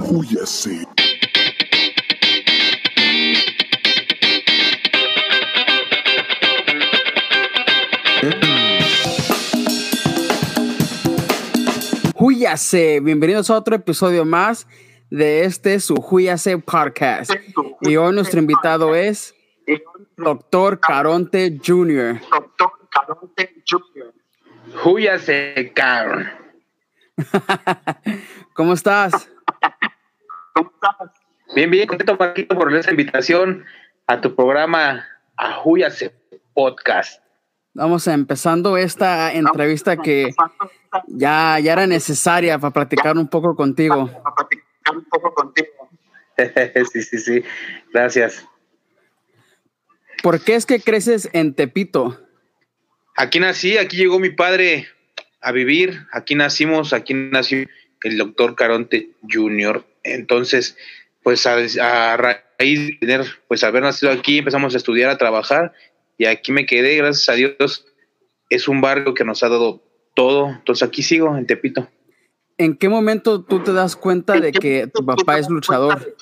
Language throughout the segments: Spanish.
Júyase. Júyase, bienvenidos a otro episodio más de este su Júyase podcast. Y hoy nuestro invitado es Doctor Caronte Jr. Doctor Caronte Jr. Júyase, cabrón. ¿Cómo estás? Bien, bien, contento, Marquito, por esta invitación a tu programa a Júyase Podcast. Vamos empezando esta entrevista que ya, ya era necesaria para platicar un poco contigo. Para platicar un poco contigo. sí, sí, sí. Gracias. ¿Por qué es que creces en Tepito? Aquí nací, aquí llegó mi padre a vivir, aquí nacimos, aquí nació el doctor Caronte Jr. Entonces, pues a, a raíz de tener, pues haber nacido aquí, empezamos a estudiar, a trabajar y aquí me quedé, gracias a Dios. Es un barrio que nos ha dado todo, entonces aquí sigo en Tepito. ¿En qué momento tú te das cuenta de que tu papá es luchador?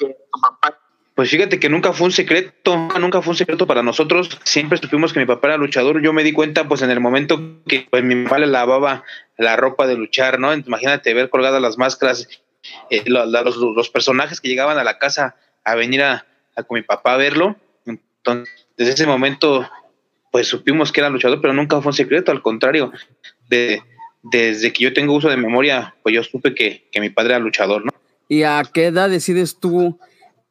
Pues fíjate que nunca fue un secreto, nunca fue un secreto para nosotros. Siempre supimos que mi papá era luchador. Yo me di cuenta, pues, en el momento que pues, mi papá le lavaba la ropa de luchar, ¿no? Imagínate ver colgadas las máscaras, eh, los, los, los, personajes que llegaban a la casa a venir a, a, con mi papá a verlo. Entonces, desde ese momento, pues supimos que era luchador, pero nunca fue un secreto. Al contrario, de, desde que yo tengo uso de memoria, pues yo supe que, que mi padre era luchador, ¿no? ¿Y a qué edad decides tú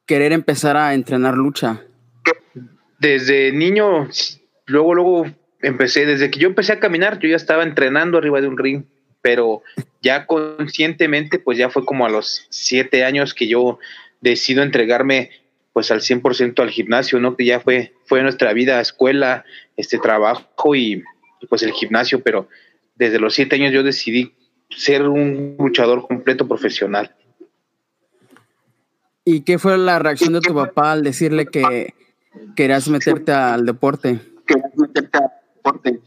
querer empezar a entrenar lucha? Desde niño, luego, luego empecé, desde que yo empecé a caminar, yo ya estaba entrenando arriba de un ring, pero ya conscientemente, pues ya fue como a los siete años que yo decido entregarme pues al 100% al gimnasio, ¿no? Que ya fue, fue nuestra vida, escuela, este trabajo y pues el gimnasio, pero desde los siete años yo decidí ser un luchador completo profesional. ¿Y qué fue la reacción de tu papá al decirle que querías meterte al deporte? Querías meterte al deporte.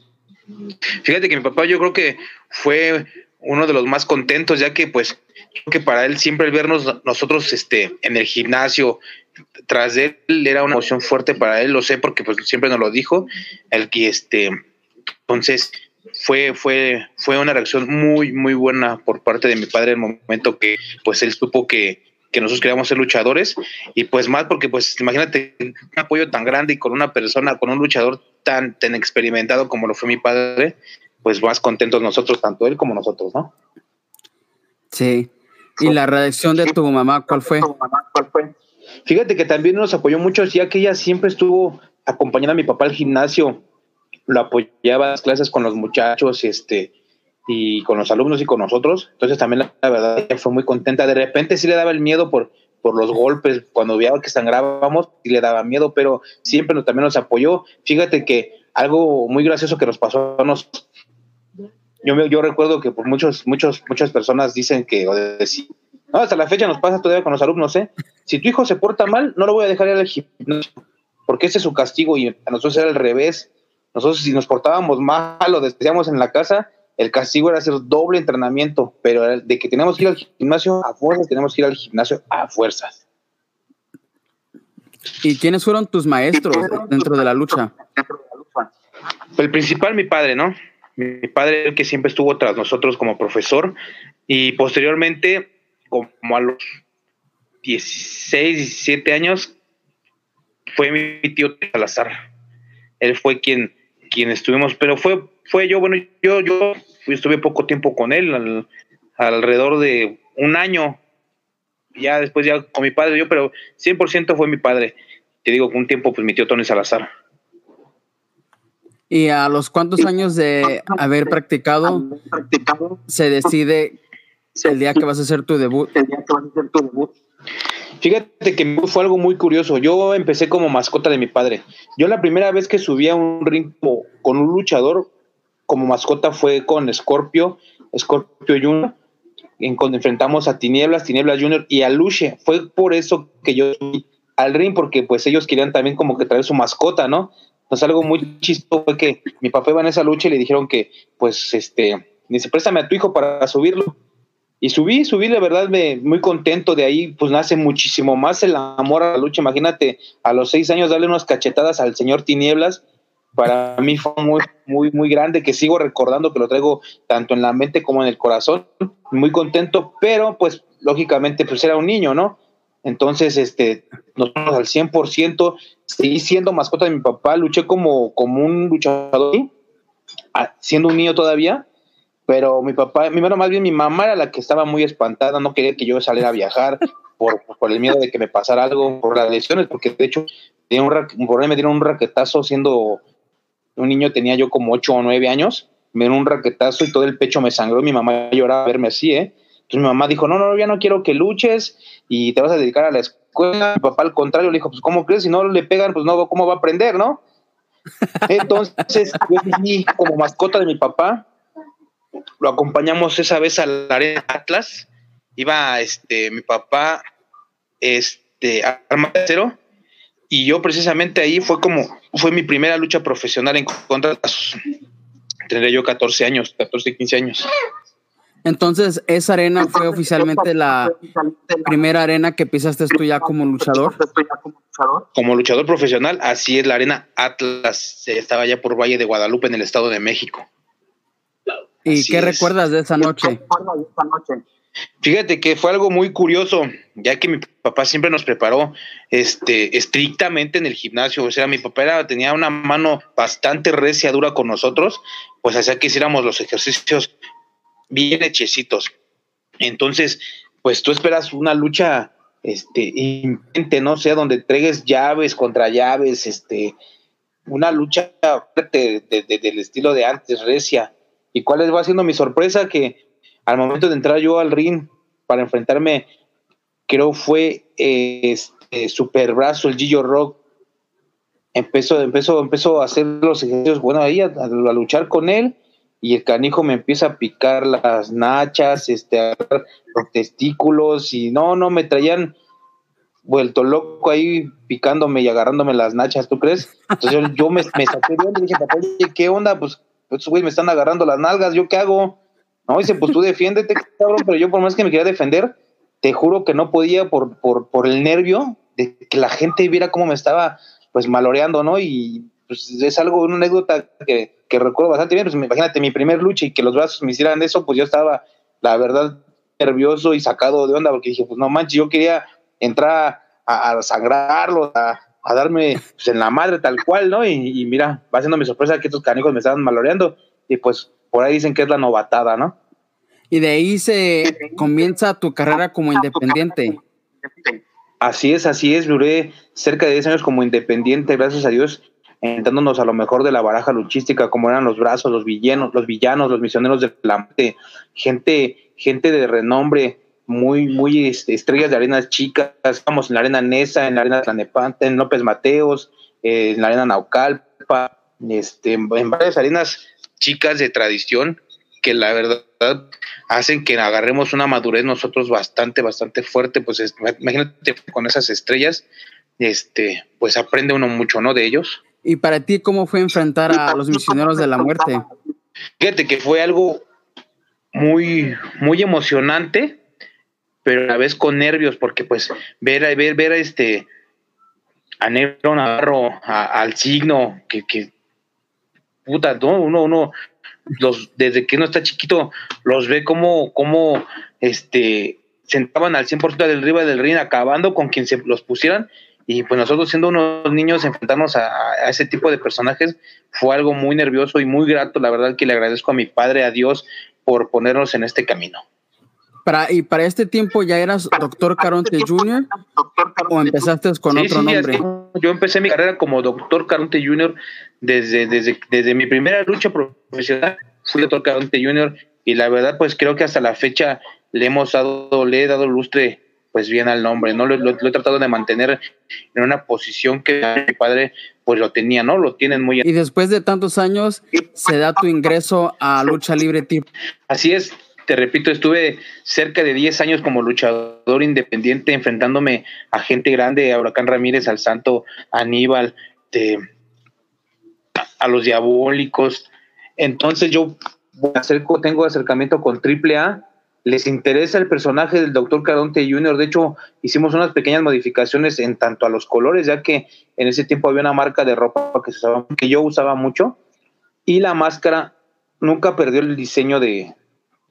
Fíjate que mi papá yo creo que fue uno de los más contentos, ya que pues creo que para él siempre el vernos nosotros este, en el gimnasio, tras de él era una emoción fuerte para él, lo sé porque pues siempre nos lo dijo, el que este, entonces fue, fue, fue una reacción muy, muy buena por parte de mi padre en el momento que pues él supo que, que nosotros queríamos ser luchadores y pues más porque pues imagínate un apoyo tan grande y con una persona, con un luchador tan, tan experimentado como lo fue mi padre, pues más contentos nosotros, tanto él como nosotros, ¿no? Sí. ¿Y la reacción de tu mamá cuál fue? Fíjate que también nos apoyó mucho, ya que ella siempre estuvo acompañando a mi papá al gimnasio, lo apoyaba a las clases con los muchachos, este, y con los alumnos y con nosotros. Entonces también la, verdad fue muy contenta. De repente sí le daba el miedo por, por los golpes, cuando veía que sangrábamos, sí le daba miedo, pero siempre nos, también nos apoyó. Fíjate que algo muy gracioso que nos pasó a yo, yo recuerdo que por muchos, muchos, muchas personas dicen que, o decir, no, hasta la fecha nos pasa todavía con los alumnos, ¿eh? Si tu hijo se porta mal, no lo voy a dejar ir al gimnasio, porque ese es su castigo y a nosotros era al revés. Nosotros si nos portábamos mal o decíamos en la casa, el castigo era hacer doble entrenamiento, pero de que tenemos que ir al gimnasio a fuerzas, tenemos que ir al gimnasio a fuerzas. ¿Y quiénes fueron tus maestros dentro de la lucha? El principal, mi padre, ¿no? Mi padre, el que siempre estuvo tras nosotros como profesor, y posteriormente, como a los 16, 17 años, fue mi tío Salazar. Él fue quien, quien estuvimos, pero fue, fue yo, bueno, yo, yo estuve poco tiempo con él, al, alrededor de un año, ya después ya con mi padre, yo, pero 100% fue mi padre. Te digo, un tiempo, pues mi tío Tony Salazar. ¿Y a los cuántos años de haber practicado se decide el día que vas a hacer tu debut? El día que vas a hacer tu debut. Fíjate que fue algo muy curioso. Yo empecé como mascota de mi padre. Yo la primera vez que subí a un ring con un luchador como mascota fue con Scorpio, Scorpio Junior. En, cuando enfrentamos a Tinieblas, Tinieblas Junior y a Luche. Fue por eso que yo al ring, porque pues ellos querían también como que traer su mascota, ¿no? Entonces algo muy chistoso fue que mi papá iba en esa lucha y le dijeron que, pues, este, dice, préstame a tu hijo para subirlo. y subí, subí, la verdad, me, muy contento de ahí, pues nace muchísimo más el amor a la lucha. Imagínate, a los seis años darle unas cachetadas al señor Tinieblas, para mí fue muy, muy, muy grande, que sigo recordando, que lo traigo tanto en la mente como en el corazón, muy contento, pero pues lógicamente pues era un niño, ¿no? Entonces, este, nos fuimos al 100%, seguí siendo mascota de mi papá, luché como, como un luchador, siendo un niño todavía, pero mi papá, mi hermano, más bien mi mamá era la que estaba muy espantada, no quería que yo saliera a viajar por, por el miedo de que me pasara algo, por las lesiones, porque de hecho tenía un, por ahí me dieron un raquetazo siendo un niño, tenía yo como 8 o 9 años, me dieron un raquetazo y todo el pecho me sangró, mi mamá lloraba a verme así, ¿eh? Entonces mi mamá dijo, no, no, ya no quiero que luches y te vas a dedicar a la escuela. Mi papá al contrario le dijo, pues ¿cómo crees? Si no le pegan, pues no, ¿cómo va a aprender, no? Entonces, yo como mascota de mi papá, lo acompañamos esa vez a la arena Atlas. Iba este, mi papá este, armadero y yo precisamente ahí fue como, fue mi primera lucha profesional en contra de las, tendría yo 14 años, 14, 15 años. Entonces, esa arena fue oficialmente la primera arena que pisaste tú ya como luchador. Como luchador profesional, así es la arena Atlas, estaba ya por Valle de Guadalupe en el Estado de México. ¿Y qué recuerdas de esa noche? Fíjate que fue algo muy curioso, ya que mi papá siempre nos preparó este, estrictamente en el gimnasio. O sea, mi papá tenía una mano bastante recia, dura con nosotros, pues hacía que hiciéramos los ejercicios bien hechecitos. Entonces, pues tú esperas una lucha este, intente, no sea donde entregues llaves contra llaves, este, una lucha fuerte del estilo de antes, recia ¿Y cuál va siendo mi sorpresa? Que al momento de entrar yo al ring para enfrentarme, creo fue este super brazo, el Gillo Rock. Empezó, empezó, empezó a hacer los ejercicios, bueno, ahí a, luchar con él y el canijo me empieza a picar las nachas, este, los testículos y no, no, me traían vuelto loco ahí picándome y agarrándome las nachas, ¿tú crees? Entonces yo, me, saqué de y dije, ¿qué onda? Pues estos güeyes me están agarrando las nalgas, ¿yo qué hago? No, dice, pues tú defiéndete, cabrón, pero yo por más que me quería defender, te juro que no podía por, por, por el nervio de que la gente viera cómo me estaba, pues, maloreando, ¿no? Y pues es algo, una anécdota que, que recuerdo bastante bien, pues imagínate mi primer lucha y que los brazos me hicieran eso, pues yo estaba, la verdad, nervioso y sacado de onda, porque dije, pues no manches, yo quería entrar a, a sangrarlo, a, a darme pues, en la madre tal cual, ¿no? Y, mira, va siendo mi sorpresa que estos canijos me estaban maloreando y pues por ahí dicen que es la novatada, ¿no? Y de ahí se comienza tu carrera como independiente. Así es, así es, duré cerca de 10 años como independiente, gracias a Dios, entrándonos a lo mejor de la baraja luchística, como eran los brazos, los villanos, los villanos, los misioneros de la gente, gente de renombre, muy, muy este, estrellas de arenas chicas. Estamos en la arena Nesa, en la arena Tlanepante, en López Mateos, eh, en la arena Naucalpa, este, en varias arenas chicas de tradición que la verdad hacen que agarremos una madurez nosotros bastante, bastante fuerte. Pues imagínate con esas estrellas, este, pues aprende uno mucho, ¿no? De ellos. ¿Y para ti cómo fue enfrentar a los misioneros de la muerte? Fíjate que fue algo muy, muy emocionante pero a la vez con nervios, porque pues ver, ver, ver a este a Negro Navarro, al signo, que, que puta, ¿no? uno, uno, los, desde que uno está chiquito, los ve como, como este sentaban al 100% del riba del ring, acabando con quien se los pusieran, y pues nosotros siendo unos niños enfrentarnos a, a, ese tipo de personajes fue algo muy nervioso y muy grato, la verdad que le agradezco a mi padre, a Dios, por ponernos en este camino. Para, ¿Y para este tiempo ya eras doctor Caronte Jr. o empezaste con otro nombre? Yo empecé mi carrera como doctor Caronte Jr. Desde, desde, desde mi primera lucha profesional, fui doctor Caronte Jr. y la verdad pues creo que hasta la fecha le hemos dado, le he dado lustre pues bien al nombre, ¿no? Lo, lo, he tratado de mantener en una posición que mi padre pues lo tenía, ¿no? Lo tienen muy... Y después de tantos años se da tu ingreso a Lucha Libre Tip. Así es, te repito, estuve cerca de 10 años como luchador independiente enfrentándome a gente grande, a Huracán Ramírez, al Santo Aníbal, a los diabólicos. Entonces yo tengo acercamiento con AAA les interesa el personaje del Dr. Caronte Jr. De hecho, hicimos unas pequeñas modificaciones en tanto a los colores, ya que en ese tiempo había una marca de ropa que yo usaba mucho y la máscara nunca perdió el diseño de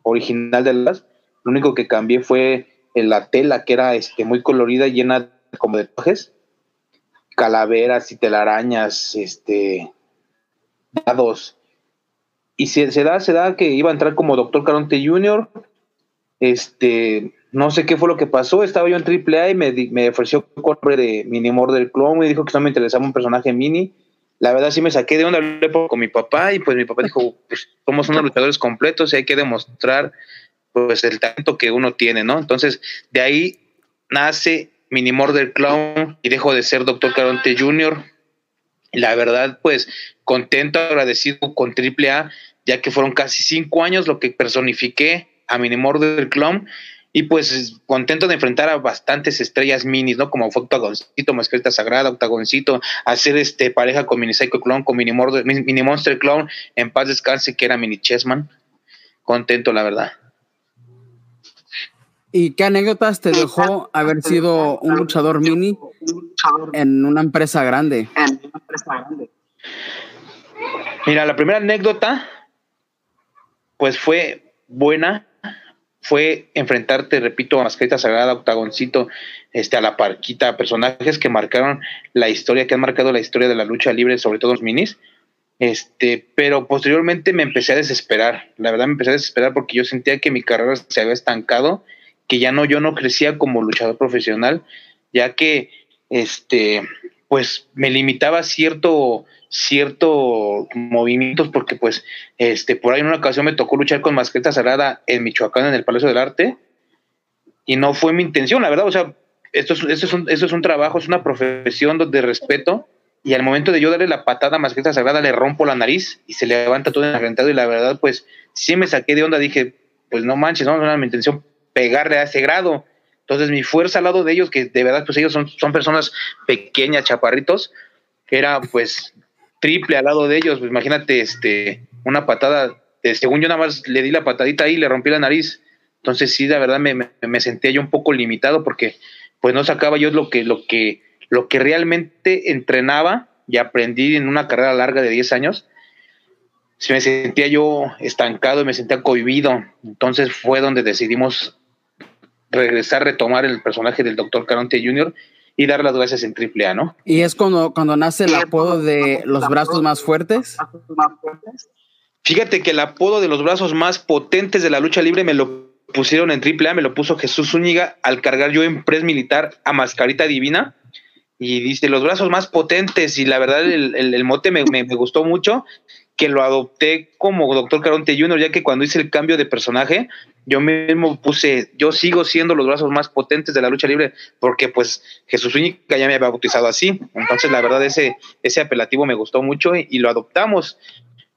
original de las. Lo único que cambié fue la tela, que era este, muy colorida, llena como de trajes, calaveras y telarañas, este, dados. Y se, da, se da que iba a entrar como Doctor Caronte Jr., este, no sé qué fue lo que pasó, estaba yo en AAA y me, me ofreció compra de Mini del Clone y dijo que no me interesaba un personaje mini. La verdad sí me saqué de onda, hablé con mi papá y pues mi papá dijo, pues somos unos luchadores completos y hay que demostrar pues el talento que uno tiene, ¿no? Entonces, de ahí nace Mini del Clown y dejo de ser Doctor Caronte Jr. La verdad, pues contento, agradecido con AAA, ya que fueron casi cinco años lo que personifiqué a Minimor del Clon y pues contento de enfrentar a bastantes estrellas minis, ¿no? Como fue Octagoncito, Mascarita Sagrada, Octagoncito, hacer este pareja con Mini Psycho Clone, con Mini, Mini Monster Clone, en paz descanse, que era Mini Chessman. Contento, la verdad. ¿Y qué anécdotas te dejó haber sido un luchador mini en una empresa grande? Mira, la primera anécdota, pues fue buena, fue enfrentarte, repito, a Mascarita Sagrada, Octagoncito, este, a la Parquita, personajes que marcaron la historia, que han marcado la historia de la lucha libre, sobre todo los minis. Este, pero posteriormente me empecé a desesperar. La verdad me empecé a desesperar porque yo sentía que mi carrera se había estancado, que ya no, yo no crecía como luchador profesional, ya que este, pues me limitaba cierto, ciertos movimientos porque pues este por ahí en una ocasión me tocó luchar con masqueta cerrada en Michoacán en el Palacio del Arte y no fue mi intención, la verdad, o sea, esto es, esto es, un, esto es un trabajo, es una profesión de respeto y al momento de yo darle la patada a masqueta sagrada le rompo la nariz y se levanta todo enrentado y la verdad pues sí me saqué de onda, dije pues no manches, no, no era mi intención pegarle a ese grado. Entonces mi fuerza al lado de ellos, que de verdad pues ellos son, son personas pequeñas, chaparritos, era pues triple al lado de ellos. Pues imagínate, este, una patada, de, según yo nada más le di la patadita ahí y le rompí la nariz. Entonces sí, la verdad me, me, sentía yo un poco limitado porque pues no sacaba yo lo que, lo que, lo que realmente entrenaba y aprendí en una carrera larga de 10 años. Si me sentía yo estancado y me sentía cohibido. Entonces fue donde decidimos regresar, retomar el personaje del Dr. Caronte Jr y dar las gracias en AAA, ¿no? Y es cuando, cuando nace el apodo de los brazos más fuertes. Fíjate que el apodo de los brazos más potentes de la lucha libre me lo pusieron en AAA, me lo puso Jesús Zúñiga al cargar yo en pres militar a Mascarita Divina. Y dice, los brazos más potentes, y la verdad el, el, mote me, me, gustó mucho, que lo adopté como Doctor Caronte Jr., ya que cuando hice el cambio de personaje, yo mismo puse, yo sigo siendo los brazos más potentes de la lucha libre, porque pues Jesús Única ya me había bautizado así. Entonces, la verdad, ese, ese apelativo me gustó mucho y, lo adoptamos.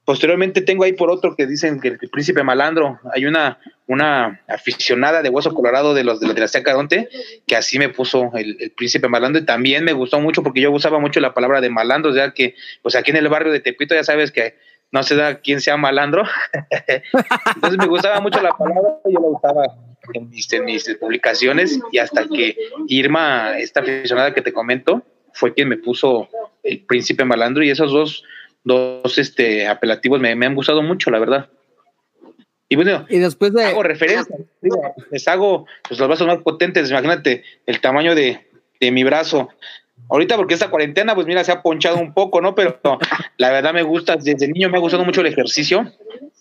Posteriormente tengo ahí por otro que dicen que el, príncipe malandro, hay una, una aficionada de hueso colorado de los de la dinastía Caronte, que así me puso el, el, príncipe malandro y también me gustó mucho porque yo usaba mucho la palabra de malandro, ya que pues aquí en el barrio de Tepito ya sabes que no sé da quién sea malandro. Entonces me gustaba mucho la palabra, yo la usaba en mis, mis publicaciones y hasta que Irma, esta aficionada que te comento, fue quien me puso el príncipe malandro y esos dos, dos este, apelativos me, han gustado mucho, la verdad. Y bueno, y después de... hago referencia, les hago pues, los brazos más potentes, imagínate el tamaño de, de mi brazo, Ahorita porque esta cuarentena, pues mira, se ha ponchado un poco, ¿no? Pero la verdad me gusta, desde niño me ha gustado mucho el ejercicio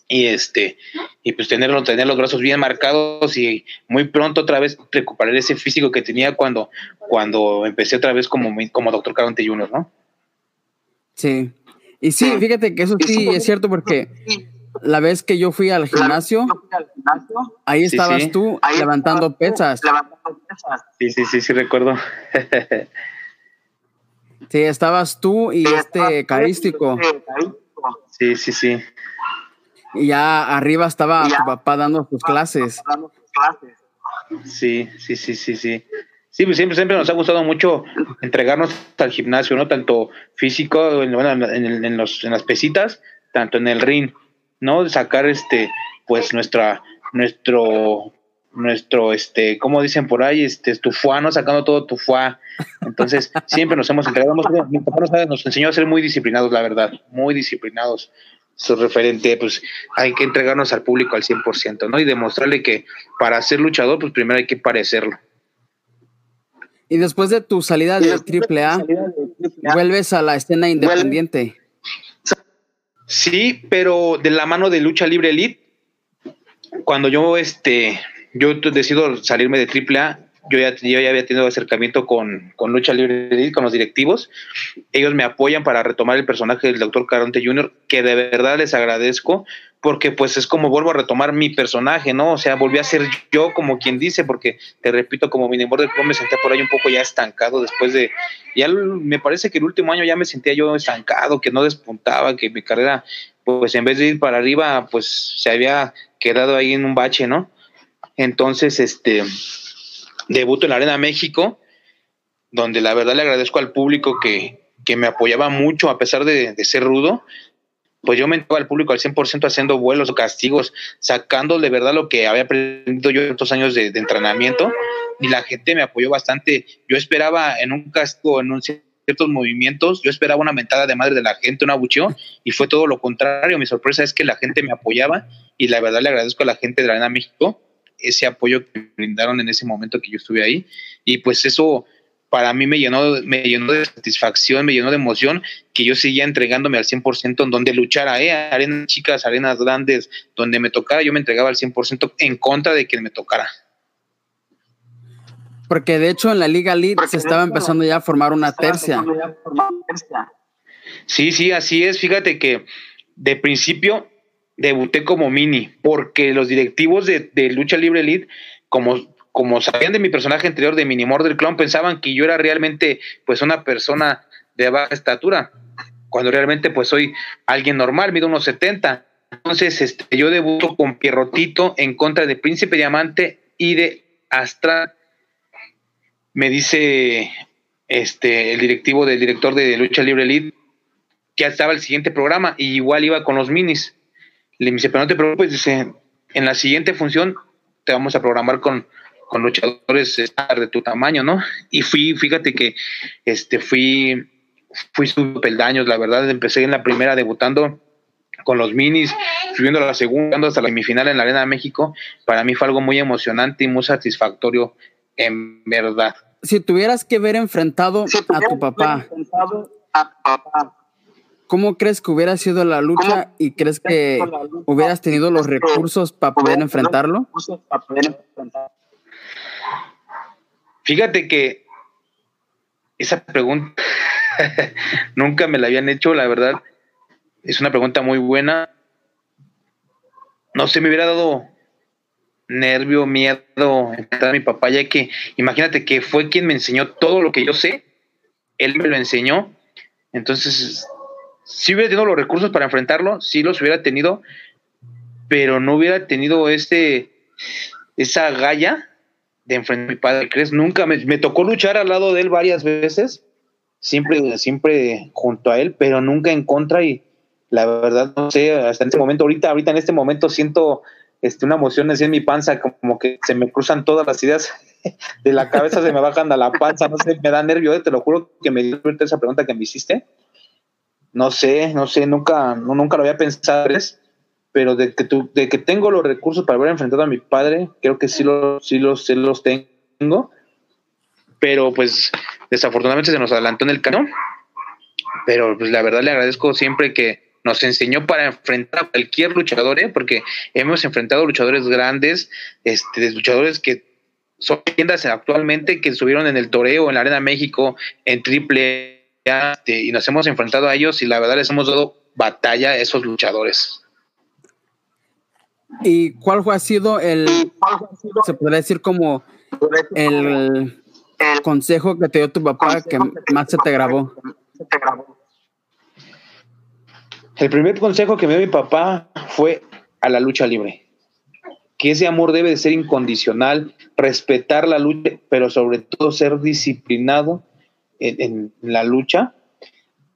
y este, y pues tenerlo, tener los brazos bien marcados y muy pronto otra vez recuperar ese físico que tenía cuando, cuando empecé otra vez como, como doctor Caronte Junior, ¿no? Sí. Y sí, fíjate que eso sí es cierto porque la vez que yo fui al gimnasio, ahí estabas tú levantando pesas. Sí, sí, sí, sí, recuerdo. Sí, estabas tú y este carístico. Sí, sí, sí. Y ya arriba estaba tu papá dando sus clases. Sí, sí, sí, sí, sí. Sí, pues siempre, siempre nos ha gustado mucho entregarnos al gimnasio, ¿no? Tanto físico, en, en, en, los, en las pesitas, tanto en el ring, ¿no? Sacar este, pues nuestra, nuestro nuestro, este, como dicen por ahí, este, tu ¿no? Sacando todo tu fuá. Entonces, siempre nos hemos entregado. Mi papá nos, nos enseñó a ser muy disciplinados, la verdad, muy disciplinados. Su referente, pues hay que entregarnos al público al 100%, ¿no? Y demostrarle que para ser luchador, pues primero hay que parecerlo. Y después de tu salida de AAA, vuelves a la escena independiente. Sí, pero de la mano de Lucha Libre Elite, cuando yo este yo decido salirme de AAA, yo ya, yo ya había tenido acercamiento con, con Lucha Libre, con los directivos. Ellos me apoyan para retomar el personaje del Dr. Caronte Jr., que de verdad les agradezco, porque pues es como vuelvo a retomar mi personaje, ¿no? O sea, volví a ser yo como quien dice, porque te repito, como mi del Pro me senté por ahí un poco ya estancado después de, ya me parece que el último año ya me sentía yo estancado, que no despuntaba, que mi carrera, pues en vez de ir para arriba, pues se había quedado ahí en un bache, ¿no? Entonces, este, debuto en la Arena México, donde la verdad le agradezco al público que, me apoyaba mucho a pesar de, ser rudo. Pues yo me entregaba al público al 100% haciendo vuelos o castigos, sacando de verdad lo que había aprendido yo en estos años de, entrenamiento y la gente me apoyó bastante. Yo esperaba en un castigo, en ciertos movimientos, yo esperaba una mentada de madre de la gente, un abucheo, y fue todo lo contrario. Mi sorpresa es que la gente me apoyaba y la verdad le agradezco a la gente de la Arena México ese apoyo que me brindaron en ese momento que yo estuve ahí. Y pues eso para mí me llenó, me llenó de satisfacción, me llenó de emoción, que yo seguía entregándome al 100% en donde luchara, ¿eh? arenas chicas, arenas grandes, donde me tocara, yo me entregaba al 100% en contra de que me tocara. Porque de hecho en la Liga Lead se estaba empezando ya a formar una tercia. Sí, sí, así es. Fíjate que de principio debuté como mini, porque los directivos de, Lucha Libre Elite, como, como sabían de mi personaje anterior de Mini Morder Clown, pensaban que yo era realmente pues una persona de baja estatura, cuando realmente pues soy alguien normal, mido unos 70. Entonces este, yo debuto con Pierrotito en contra de Príncipe Diamante y de Astra. Me dice este, el directivo del director de Lucha Libre Elite que estaba el siguiente programa y igual iba con los minis. Le dice, pero no te preocupes, dice, en la siguiente función te vamos a programar con, con luchadores de tu tamaño, ¿no? Y fui, fíjate que este fui, fui subiendo peldaños, la verdad, empecé en la primera debutando con los minis, subiendo a la segunda hasta la semifinal en la Arena de México, para mí fue algo muy emocionante y muy satisfactorio, en verdad. Si tuvieras que ver enfrentado a tu papá, a tu papá ¿Cómo crees que hubiera sido la lucha y crees que hubieras tenido los recursos para poder enfrentarlo? Fíjate que esa pregunta nunca me la habían hecho, la verdad. Es una pregunta muy buena. No sé, me hubiera dado nervio, miedo enfrentar a mi papá, ya que imagínate que fue quien me enseñó todo lo que yo sé. Él me lo enseñó. Entonces, si hubiera tenido los recursos para enfrentarlo, sí los hubiera tenido, pero no hubiera tenido este, esa galla de enfrentar a mi padre. ¿Crees? Nunca me, tocó luchar al lado de él varias veces, siempre, siempre junto a él, pero nunca en contra y la verdad no sé, hasta en este momento, ahorita, ahorita en este momento siento este, una emoción así en mi panza, como que se me cruzan todas las ideas de la cabeza, se me bajan a la panza, no sé, me da nervio, eh, te lo juro que me dio esa pregunta que me hiciste no sé, no sé, nunca, nunca lo había pensado, pero de que, tu, de que tengo los recursos para haber enfrentado a mi padre, creo que sí, los, sí, los, sí los tengo, pero pues desafortunadamente se nos adelantó en el cañón, pero pues la verdad le agradezco siempre que nos enseñó para enfrentar a cualquier luchador, ¿eh? porque hemos enfrentado luchadores grandes, este, luchadores que son tiendas actualmente que subieron en el Toreo, en la Arena México, en Triple y nos hemos enfrentado a ellos y la verdad les hemos dado batalla a esos luchadores. ¿Y cuál ha sido el, se podría decir como el consejo que te dio tu papá que más se te grabó? El primer consejo que me dio mi papá fue a la lucha libre. Que ese amor debe de ser incondicional, respetar la lucha, pero sobre todo ser disciplinado en, la lucha.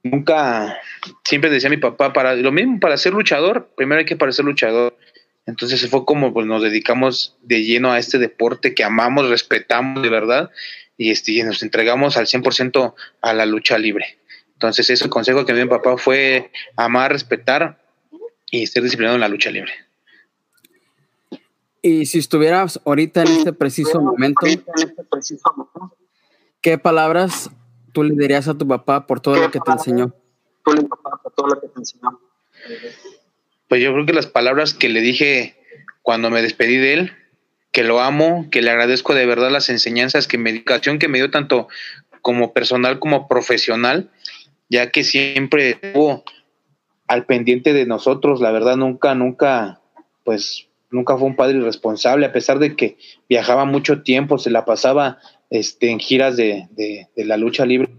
Nunca, siempre decía mi papá, para lo mismo, para ser luchador, primero hay que parecer luchador. Entonces fue como pues nos dedicamos de lleno a este deporte que amamos, respetamos de verdad y, este, y nos entregamos al 100% a la lucha libre. Entonces ese consejo que me dio mi papá fue amar, respetar y ser disciplinado en la lucha libre. Y si estuvieras ahorita en este preciso momento, ¿qué palabras tú le dirías a tu papá por todo lo que te enseñó? Pues yo creo que las palabras que le dije cuando me despedí de él, que lo amo, que le agradezco de verdad las enseñanzas que me educación que me dio tanto como personal como profesional, ya que siempre estuvo al pendiente de nosotros, la verdad nunca, nunca, pues nunca fue un padre irresponsable, a pesar de que viajaba mucho tiempo, se la pasaba este, en giras de, la lucha libre,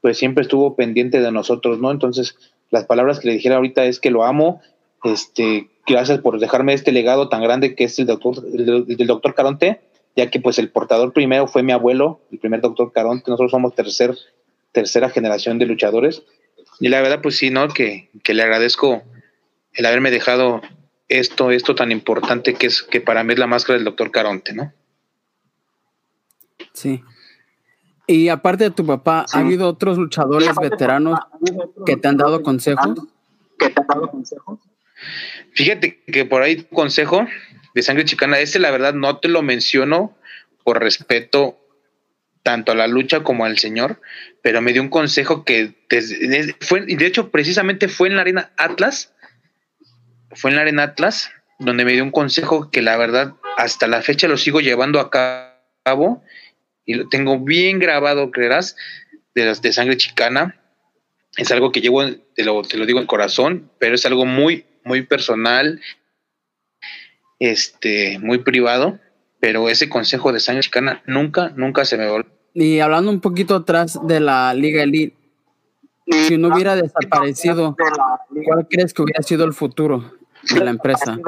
pues siempre estuvo pendiente de nosotros, ¿no? Entonces, las palabras que le dijera ahorita es que lo amo, este, gracias por dejarme este legado tan grande que es el doctor, el, doctor Caronte, ya que pues el portador primero fue mi abuelo, el primer doctor Caronte, nosotros somos tercer, tercera generación de luchadores, y la verdad pues sí, ¿no? Que, que le agradezco el haberme dejado esto, esto tan importante que es que para mí es la máscara del doctor Caronte, ¿no? Sí. Y aparte de tu papá, ¿ha habido otros luchadores veteranos que te han dado consejos? ¿Que te han dado consejos? Fíjate que por ahí consejo de sangre chicana, este la verdad no te lo menciono por respeto tanto a la lucha como al señor, pero me dio un consejo que desde, fue, de hecho precisamente fue en la arena Atlas, fue en la arena Atlas, donde me dio un consejo que la verdad hasta la fecha lo sigo llevando a cabo y lo tengo bien grabado, creerás, de las de sangre chicana. Es algo que llevo, te lo, te lo digo en corazón, pero es algo muy, muy personal, este, muy privado, pero ese consejo de sangre chicana nunca, nunca se me va. Y hablando un poquito atrás de la Liga Elite, si no hubiera desaparecido, ¿cuál crees que hubiera sido el futuro de la empresa?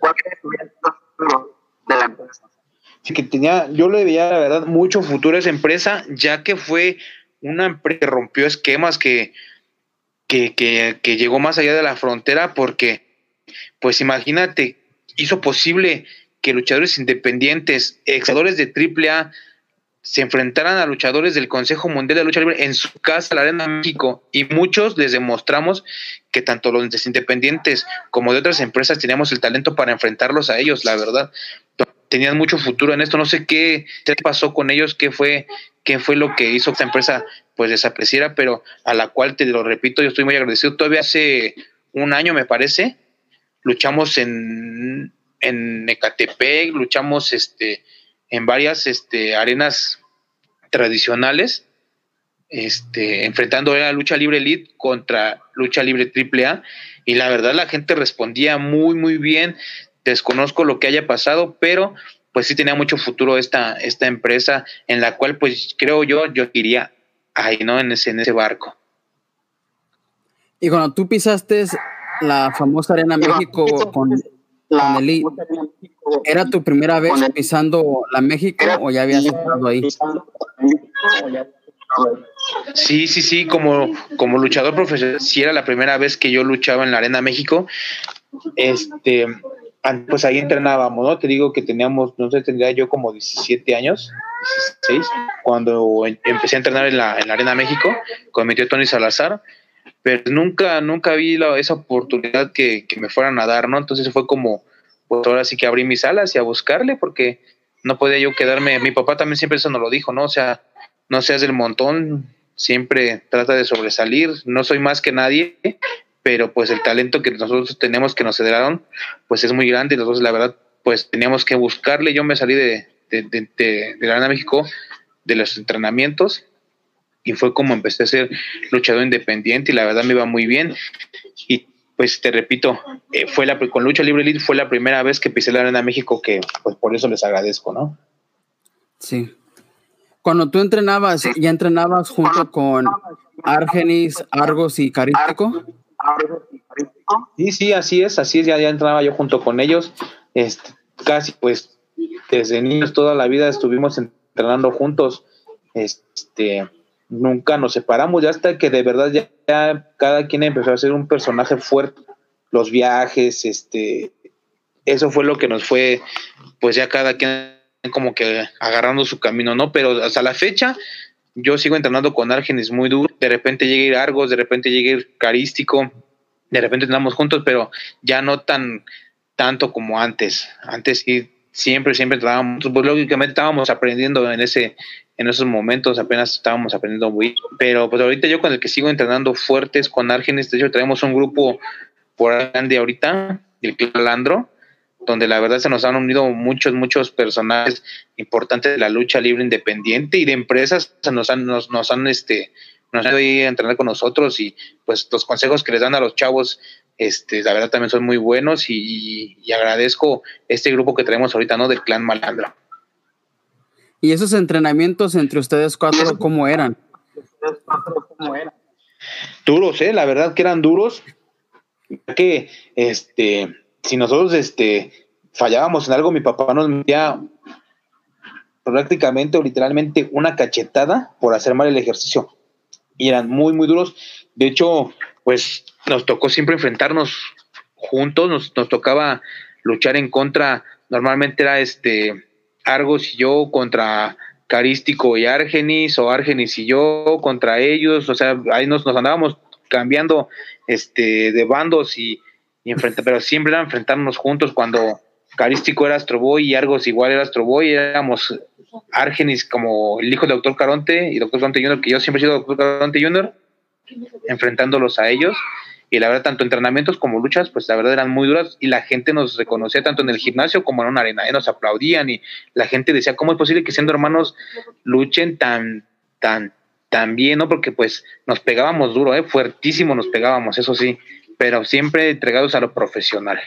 ¿Cuál crees que hubiera sido el futuro de la empresa? Que tenía, yo le veía la verdad mucho futuro a esa empresa, ya que fue una empresa que rompió esquemas, que, que, que, que llegó más allá de la frontera, porque, pues imagínate, hizo posible que luchadores independientes, exadores de AAA, se enfrentaran a luchadores del Consejo Mundial de Lucha Libre en su casa, la Arena México, y muchos les demostramos que tanto los independientes como de otras empresas teníamos el talento para enfrentarlos a ellos, la verdad. Tenían mucho futuro en esto, no sé qué, pasó con ellos, qué fue, qué fue lo que hizo que esta empresa pues desapareciera, pero a la cual te lo repito, yo estoy muy agradecido. Todavía hace un año, me parece, luchamos en, en Ecatepec, luchamos este en varias este, arenas tradicionales, este, enfrentando la lucha libre elite contra lucha libre triple A, y la verdad la gente respondía muy, muy bien. Desconozco lo que haya pasado, pero pues sí tenía mucho futuro esta, esta empresa en la cual pues creo yo, yo iría ahí, ¿no? En ese, en ese barco. Y cuando tú pisaste la famosa Arena México con, la ¿Era tu primera vez pisando la México o ya habías estado ahí? Sí, sí, sí, como, como luchador profesional, sí era la primera vez que yo luchaba en la Arena México. Este, pues ahí entrenábamos, ¿no? Te digo que teníamos, no sé, tendría yo como 17 años, 16, cuando empecé a entrenar en la, en la Arena México con mi tío Tony Salazar pero nunca, nunca vi esa oportunidad que, me fueran a dar, ¿no? Entonces fue como, pues ahora sí que abrí mis alas y a buscarle porque no podía yo quedarme, mi papá también siempre eso nos lo dijo, ¿no? O sea, no seas del montón, siempre trata de sobresalir, no soy más que nadie, pero pues el talento que nosotros tenemos que nos heredaron, pues es muy grande y nosotros la verdad, pues teníamos que buscarle, yo me salí de, de, de, de, de la México de los entrenamientos y fue como empecé a ser luchador independiente y la verdad me iba muy bien. Y pues te repito, eh, fue la, con Lucha Libre Elite fue la primera vez que pisé la Arena México que pues por eso les agradezco, ¿no? Sí. Cuando tú entrenabas, ¿ya entrenabas junto con Argenis, Argos y Carístico? Sí, sí, así es, así es, ya, ya entrenaba yo junto con ellos. Este, casi pues desde niños toda la vida estuvimos entrenando juntos. Este, nunca nos separamos, ya hasta que de verdad ya, cada quien empezó a ser un personaje fuerte, los viajes, este, eso fue lo que nos fue, pues ya cada quien como que agarrando su camino, ¿no? Pero hasta la fecha, yo sigo entrenando con Argenis muy duro, de repente llega a ir Argos, de repente llega ir Carístico, de repente entrenamos juntos, pero ya no tan tanto como antes. Antes sí, siempre, siempre entrenábamos, pues lógicamente estábamos aprendiendo en ese, en esos momentos, apenas estábamos aprendiendo muy, pero pues ahorita yo con el que sigo entrenando fuertes con Argenis, de hecho tenemos un grupo por grande ahorita, el Calandro, donde la verdad se nos han unido muchos, muchos personajes importantes de la lucha libre independiente y de empresas nos han, nos, nos han este, nos han ido a entrenar con nosotros y pues los consejos que les dan a los chavos, este, la verdad también son muy buenos y, agradezco este grupo que tenemos ahorita, ¿no? Del clan Malandra. ¿Y esos entrenamientos entre ustedes cuatro cómo eran? Duros, ¿eh? La verdad que eran duros. Que, este, si nosotros este, fallábamos en algo, mi papá nos metía prácticamente o literalmente una cachetada por hacer mal el ejercicio. Y eran muy, muy duros. De hecho, pues nos tocó siempre enfrentarnos juntos, nos, nos tocaba luchar en contra, normalmente era este Argos y yo contra Carístico y Argenis, o Argenis y yo contra ellos, o sea, ahí nos, nos andábamos cambiando este de bandos y y pero siempre era enfrentarnos juntos cuando Carístico era Astroboy y Argos igual era Astroboy, éramos Argenis como el hijo de Doctor Caronte y Doctor Caronte Jr., que yo siempre he sido Doctor Caronte Jr., enfrentándolos a ellos. Y la verdad, tanto entrenamientos como luchas, pues la verdad eran muy duras y la gente nos reconocía tanto en el gimnasio como en una arena, y nos aplaudían y la gente decía, ¿cómo es posible que siendo hermanos luchen tan, tan, tan bien, no? Porque pues nos pegábamos duro, ¿eh? fuertísimo nos pegábamos, eso sí pero siempre entregados a lo profesional.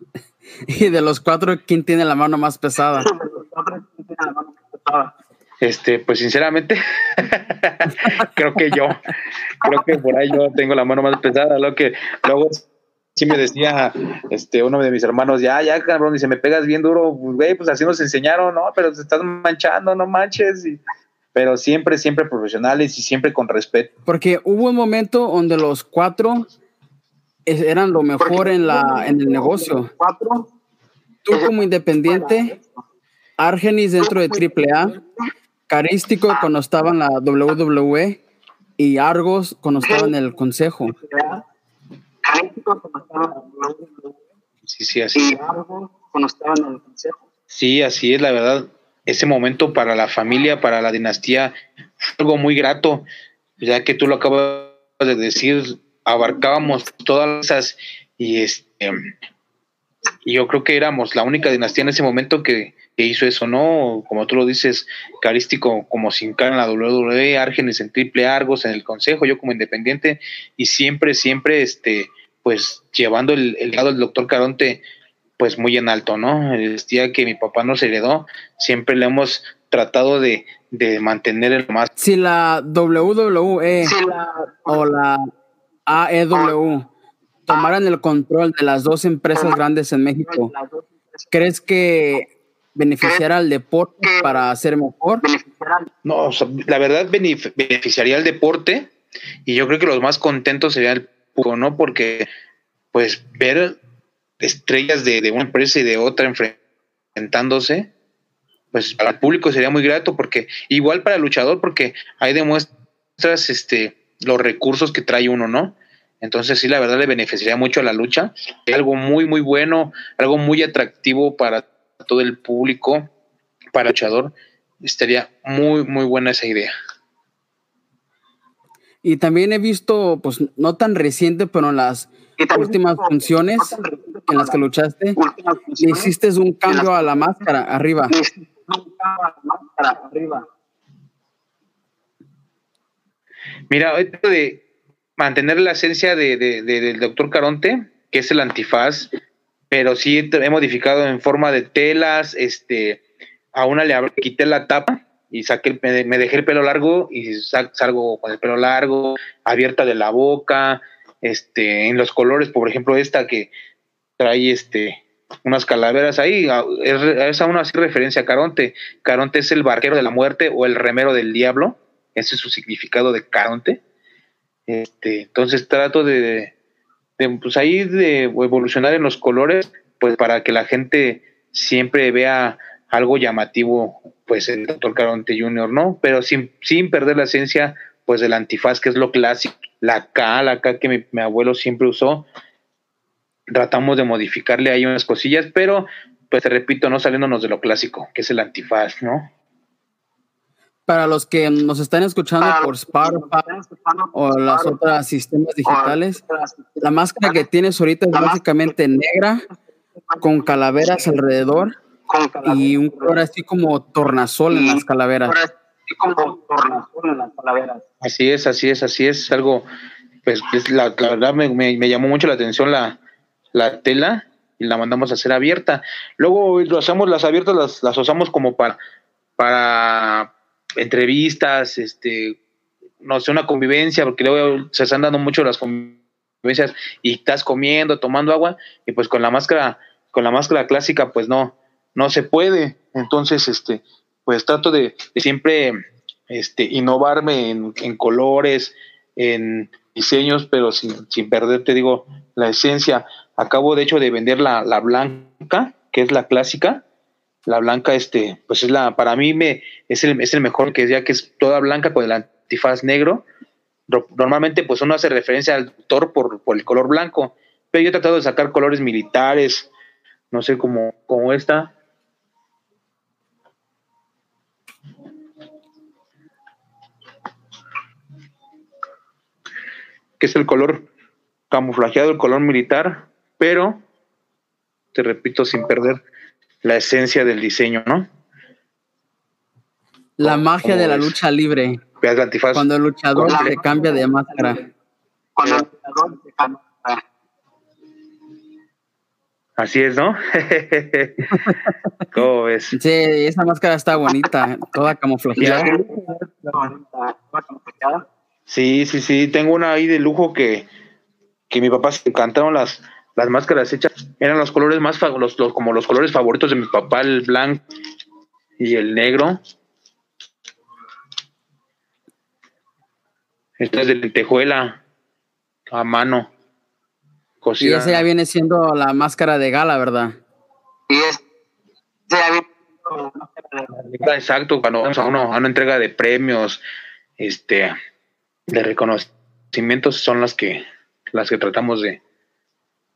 Y de los cuatro, ¿quién tiene la mano más pesada? Este, pues sinceramente, creo que yo, creo que por ahí yo tengo la mano más pesada, lo que luego sí me decía este uno de mis hermanos, ya, ya, cabrón, y se me pegas bien duro, pues, güey, pues así nos enseñaron, no, pero te estás manchando, no manches, pero siempre, siempre profesionales y siempre con respeto. Porque hubo un momento donde los cuatro eran lo mejor en, la, en el negocio. Tú como independiente, Argenis dentro de AAA, Carístico cuando estaba en la WWE y Argos cuando estaba en el Consejo. Sí, sí, así. Sí, así es, la verdad. Ese momento para la familia, para la dinastía, fue algo muy grato, ya que tú lo acabas de decir, abarcábamos todas esas y este y yo creo que éramos la única dinastía en ese momento que, hizo eso, ¿no? Como tú lo dices, Carístico como sin cara en la WWE, Árgenes en Triple Argos, en el Consejo, yo como independiente, y siempre, siempre, este, pues llevando el, el lado del doctor Caronte, pues muy en alto, ¿no? El día que mi papá nos heredó, siempre le hemos tratado de, de mantener el más. Si la WWE o la AEW tomaran el control de las dos empresas grandes en México, ¿crees que beneficiará al deporte para ser mejor? No, la verdad beneficiaría al deporte y yo creo que los más contentos sería el público, ¿no? Porque pues ver estrellas de, de una empresa y de otra enfrentándose, pues para el público sería muy grato porque igual para el luchador porque ahí demuestras este los recursos que trae uno, ¿no? Entonces sí, la verdad le beneficiaría mucho a la lucha. Algo muy, muy bueno, algo muy atractivo para todo el público, para el luchador. Estaría muy, muy buena esa idea. Y también he visto, pues no tan reciente, pero en las últimas funciones en las que luchaste, hiciste un cambio a la máscara arriba. Mira, esto de mantener la esencia de, del doctor Caronte, que es el antifaz, pero sí he modificado en forma de telas, este, a una le quité la tapa y saqué, me, dejé el pelo largo y salgo con el pelo largo, abierta de la boca, este, en los colores, por ejemplo, esta que trae este, unas calaveras ahí, es, es a una referencia a Caronte. Caronte es el barquero de la muerte o el remero del diablo ese es su significado de Caronte. Este, entonces trato de, pues ahí de evolucionar en los colores, pues para que la gente siempre vea algo llamativo, pues el Dr. Caronte Jr., ¿no? Pero sin, sin perder la esencia, pues del antifaz, que es lo clásico, la K, la K que mi, mi abuelo siempre usó. Tratamos de modificarle ahí unas cosillas, pero pues te repito, no saliéndonos de lo clásico, que es el antifaz, ¿no? Para los que nos están escuchando por Spotify o las otras sistemas digitales, la máscara que tienes ahorita es básicamente negra, con calaveras alrededor y un color así como tornasol en las calaveras. Así es, así es, así es. Algo, pues la, verdad me, me, llamó mucho la atención la, la tela y la mandamos a hacer abierta. Luego lo hacemos las abiertas, las, las usamos como para, para entrevistas, este, no sé, una convivencia, porque luego se están dando mucho las convivencias y estás comiendo, tomando agua, y pues con la máscara, con la máscara clásica, pues no, no se puede. Entonces, este, pues trato de, siempre este, innovarme en, en, colores, en diseños, pero sin, sin perder, te digo, la esencia. Acabo de hecho de vender la, la blanca, que es la clásica, la blanca, este, pues es la, para mí me, es el, es el mejor que ya que es toda blanca con el antifaz negro. Normalmente, pues uno hace referencia al doctor por, por el color blanco, pero yo he tratado de sacar colores militares, no sé, como, como esta. Que es el color camuflajeado, el color militar, pero, te repito, sin perder la esencia del diseño, ¿no? La magia de la lucha libre. Cuando el luchador se cambia de máscara. Cuando el luchador se cambia Así es, ¿no? ¿Cómo ves? Sí, esa máscara está bonita, toda camuflajeada. Sí, sí, sí, tengo una ahí de lujo que, que mi papá se encantaron las, las máscaras hechas eran los colores más los, los, como los colores favoritos de mi papá, el blanco y el negro. Esta es de lentejuela a mano. Y esa ya viene siendo la máscara de gala, ¿verdad? Y es Exacto, cuando vamos a, uno, a una entrega de premios, este, de reconocimientos, son las que, las que tratamos de,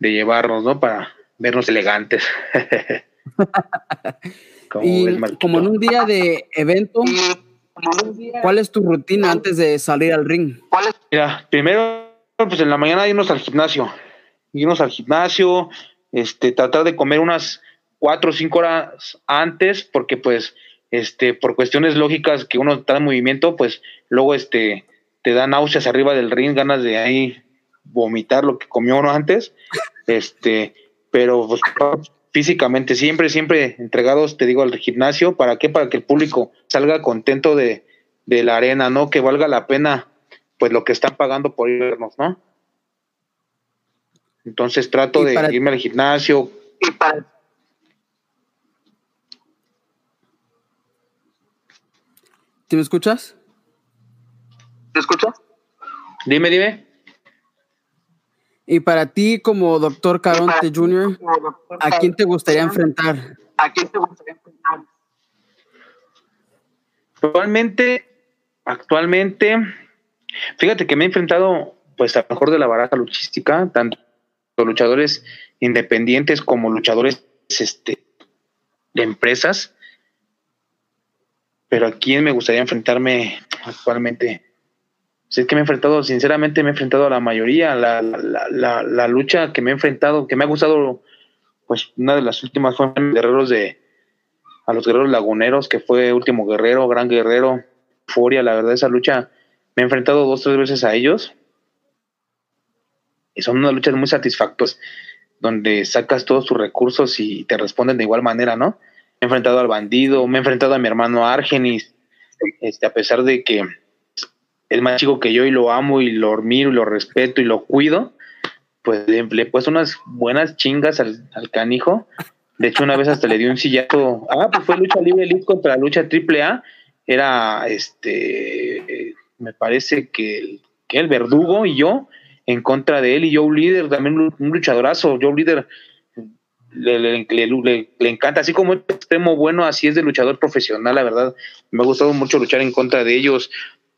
de llevarnos, ¿no? Para vernos elegantes. como y como en un día de evento, ¿cuál es tu rutina antes de salir al ring? Mira, primero, pues en la mañana irnos al gimnasio, irnos al gimnasio, este, tratar de comer unas cuatro o cinco horas antes, porque pues, este, por cuestiones lógicas que uno está en movimiento, pues luego, este, te da náuseas arriba del ring, ganas de ahí vomitar lo que comió uno antes, este, pero pues, físicamente siempre, siempre entregados, te digo, al gimnasio, ¿para qué? Para que el público salga contento de, de la arena, ¿no? Que valga la pena, pues lo que están pagando por irnos, ¿no? Entonces trato de irme al gimnasio. ¿Te me escuchas? ¿Te escuchas? Dime, dime. Y para ti, como doctor Caronte Jr., ¿a quién te gustaría enfrentar? ¿A quién te gustaría enfrentar? Actualmente, actualmente, fíjate que me he enfrentado, pues, a lo mejor de la baraja luchística, tanto luchadores independientes como luchadores este, de empresas. Pero a quién me gustaría enfrentarme actualmente es que me he enfrentado, sinceramente me he enfrentado a la mayoría, la, la, la, lucha que me he enfrentado, que me ha gustado, pues una de las últimas fue guerreros de, a los guerreros laguneros, que fue último guerrero, gran guerrero, Furia, la verdad esa lucha, me he enfrentado dos, tres veces a ellos, y son unas luchas muy satisfactorias, donde sacas todos tus recursos y te responden de igual manera, ¿no? Me he enfrentado al bandido, me he enfrentado a mi hermano Argenis, este, a pesar de que es más chico que yo y lo amo y lo admiro y lo respeto y lo cuido, pues le, he puesto unas buenas chingas al, canijo. De hecho, una vez hasta le di un sillazo. Ah, pues fue lucha libre elite contra lucha triple A. Era este, me parece que el, que el verdugo y yo en contra de él y Joe Líder, también un luchadorazo. Joe Líder le, le, encanta, así como es extremo bueno, así es de luchador profesional, la verdad. Me ha gustado mucho luchar en contra de ellos.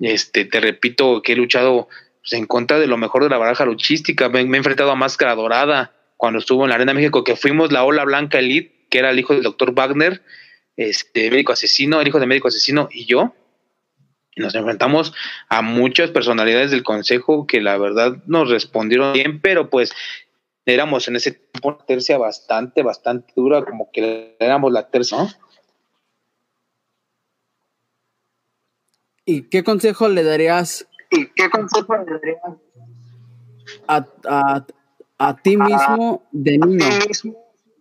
Este, te repito que he luchado pues, en contra de lo mejor de la baraja luchística. Me, he enfrentado a Máscara Dorada cuando estuvo en la Arena México, que fuimos la Ola Blanca Elite, que era el hijo del doctor Wagner, este médico asesino, el hijo de médico asesino y yo. Nos enfrentamos a muchas personalidades del consejo que la verdad nos respondieron bien, pero pues éramos en ese tiempo una tercia bastante, bastante dura, como que éramos la tercia, ¿Y qué consejo le darías? ¿Y qué consejo le darías? A, a, a ti mismo de niño. A ti mismo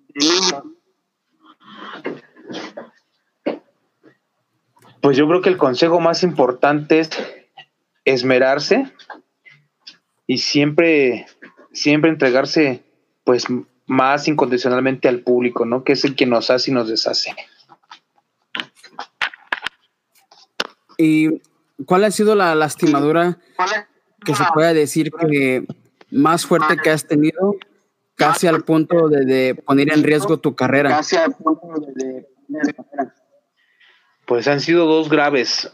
de niño. Pues yo creo que el consejo más importante es esmerarse y siempre, siempre entregarse pues más incondicionalmente al público, ¿no? Que es el que nos hace y nos deshace. ¿Y cuál ha sido la lastimadura que se puede decir que más fuerte que has tenido casi al punto de, poner en riesgo tu carrera? Casi al punto de, de carrera. Pues han sido dos graves.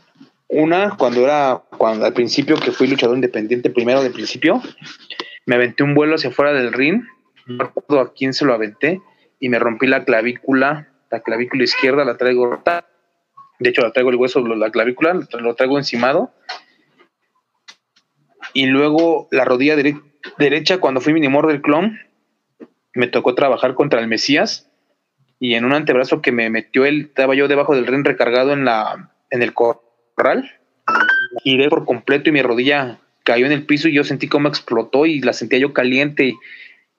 Una, cuando era, cuando al principio que fui luchador independiente, primero de principio, me aventé un vuelo hacia afuera del ring, no recuerdo a quién se lo aventé, y me rompí la clavícula, la clavícula izquierda la traigo rota. De hecho, la traigo el hueso, la clavícula, lo traigo encimado. Y luego la rodilla derecha, cuando fui minimor del clon, me tocó trabajar contra el Mesías y en un antebrazo que me metió él, estaba yo debajo del ring recargado en la en el corral. Giré por completo y mi rodilla cayó en el piso y yo sentí cómo explotó y la sentía yo caliente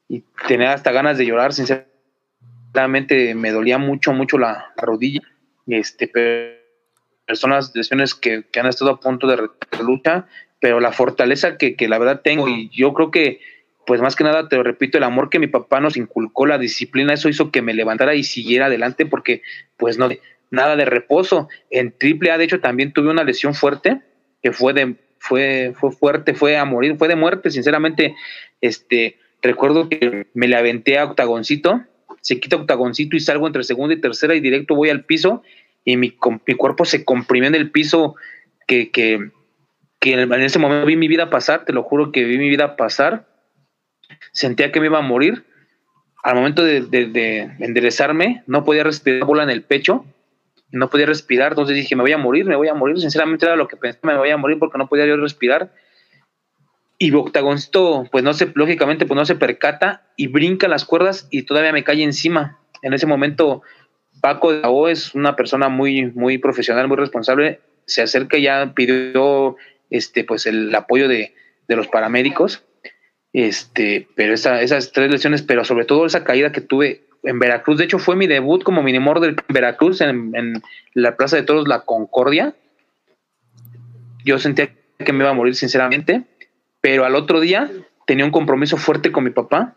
y, tenía hasta ganas de llorar, sinceramente me dolía mucho, mucho la, rodilla. Este, personas, lesiones que, que, han estado a punto de lucha, pero la fortaleza que, que la verdad tengo y yo creo que pues más que nada, te lo repito, el amor que mi papá nos inculcó, la disciplina, eso hizo que me levantara y siguiera adelante porque pues no, nada de reposo. En triple A, de hecho, también tuve una lesión fuerte, que fue de, fue, fue fuerte, fue a morir, fue de muerte, sinceramente, este, recuerdo que me le aventé a octagoncito, se quita octagoncito y salgo entre segunda y tercera y directo voy al piso y mi, mi cuerpo se comprimió en el piso que, que, que en ese momento vi mi vida pasar, te lo juro que vi mi vida pasar sentía que me iba a morir. Al momento de, enderezarme, no podía respirar bola en el pecho, no podía respirar, entonces dije, me voy a morir, me voy a morir. Sinceramente era lo que pensaba, me voy a morir porque no podía yo respirar. Y Octagoncito, pues no se, lógicamente, pues no se percata y brinca las cuerdas y todavía me cae encima. En ese momento, Paco de O es una persona muy, muy profesional, muy responsable. Se acerca y ya pidió este, pues el apoyo de, de los paramédicos este, pero esas tres lesiones, pero sobre todo esa caída que tuve en Veracruz, de hecho fue mi debut como minimor de Veracruz en, la Plaza de Toros La Concordia. Yo sentía que me iba a morir sinceramente, pero al otro día tenía un compromiso fuerte con mi papá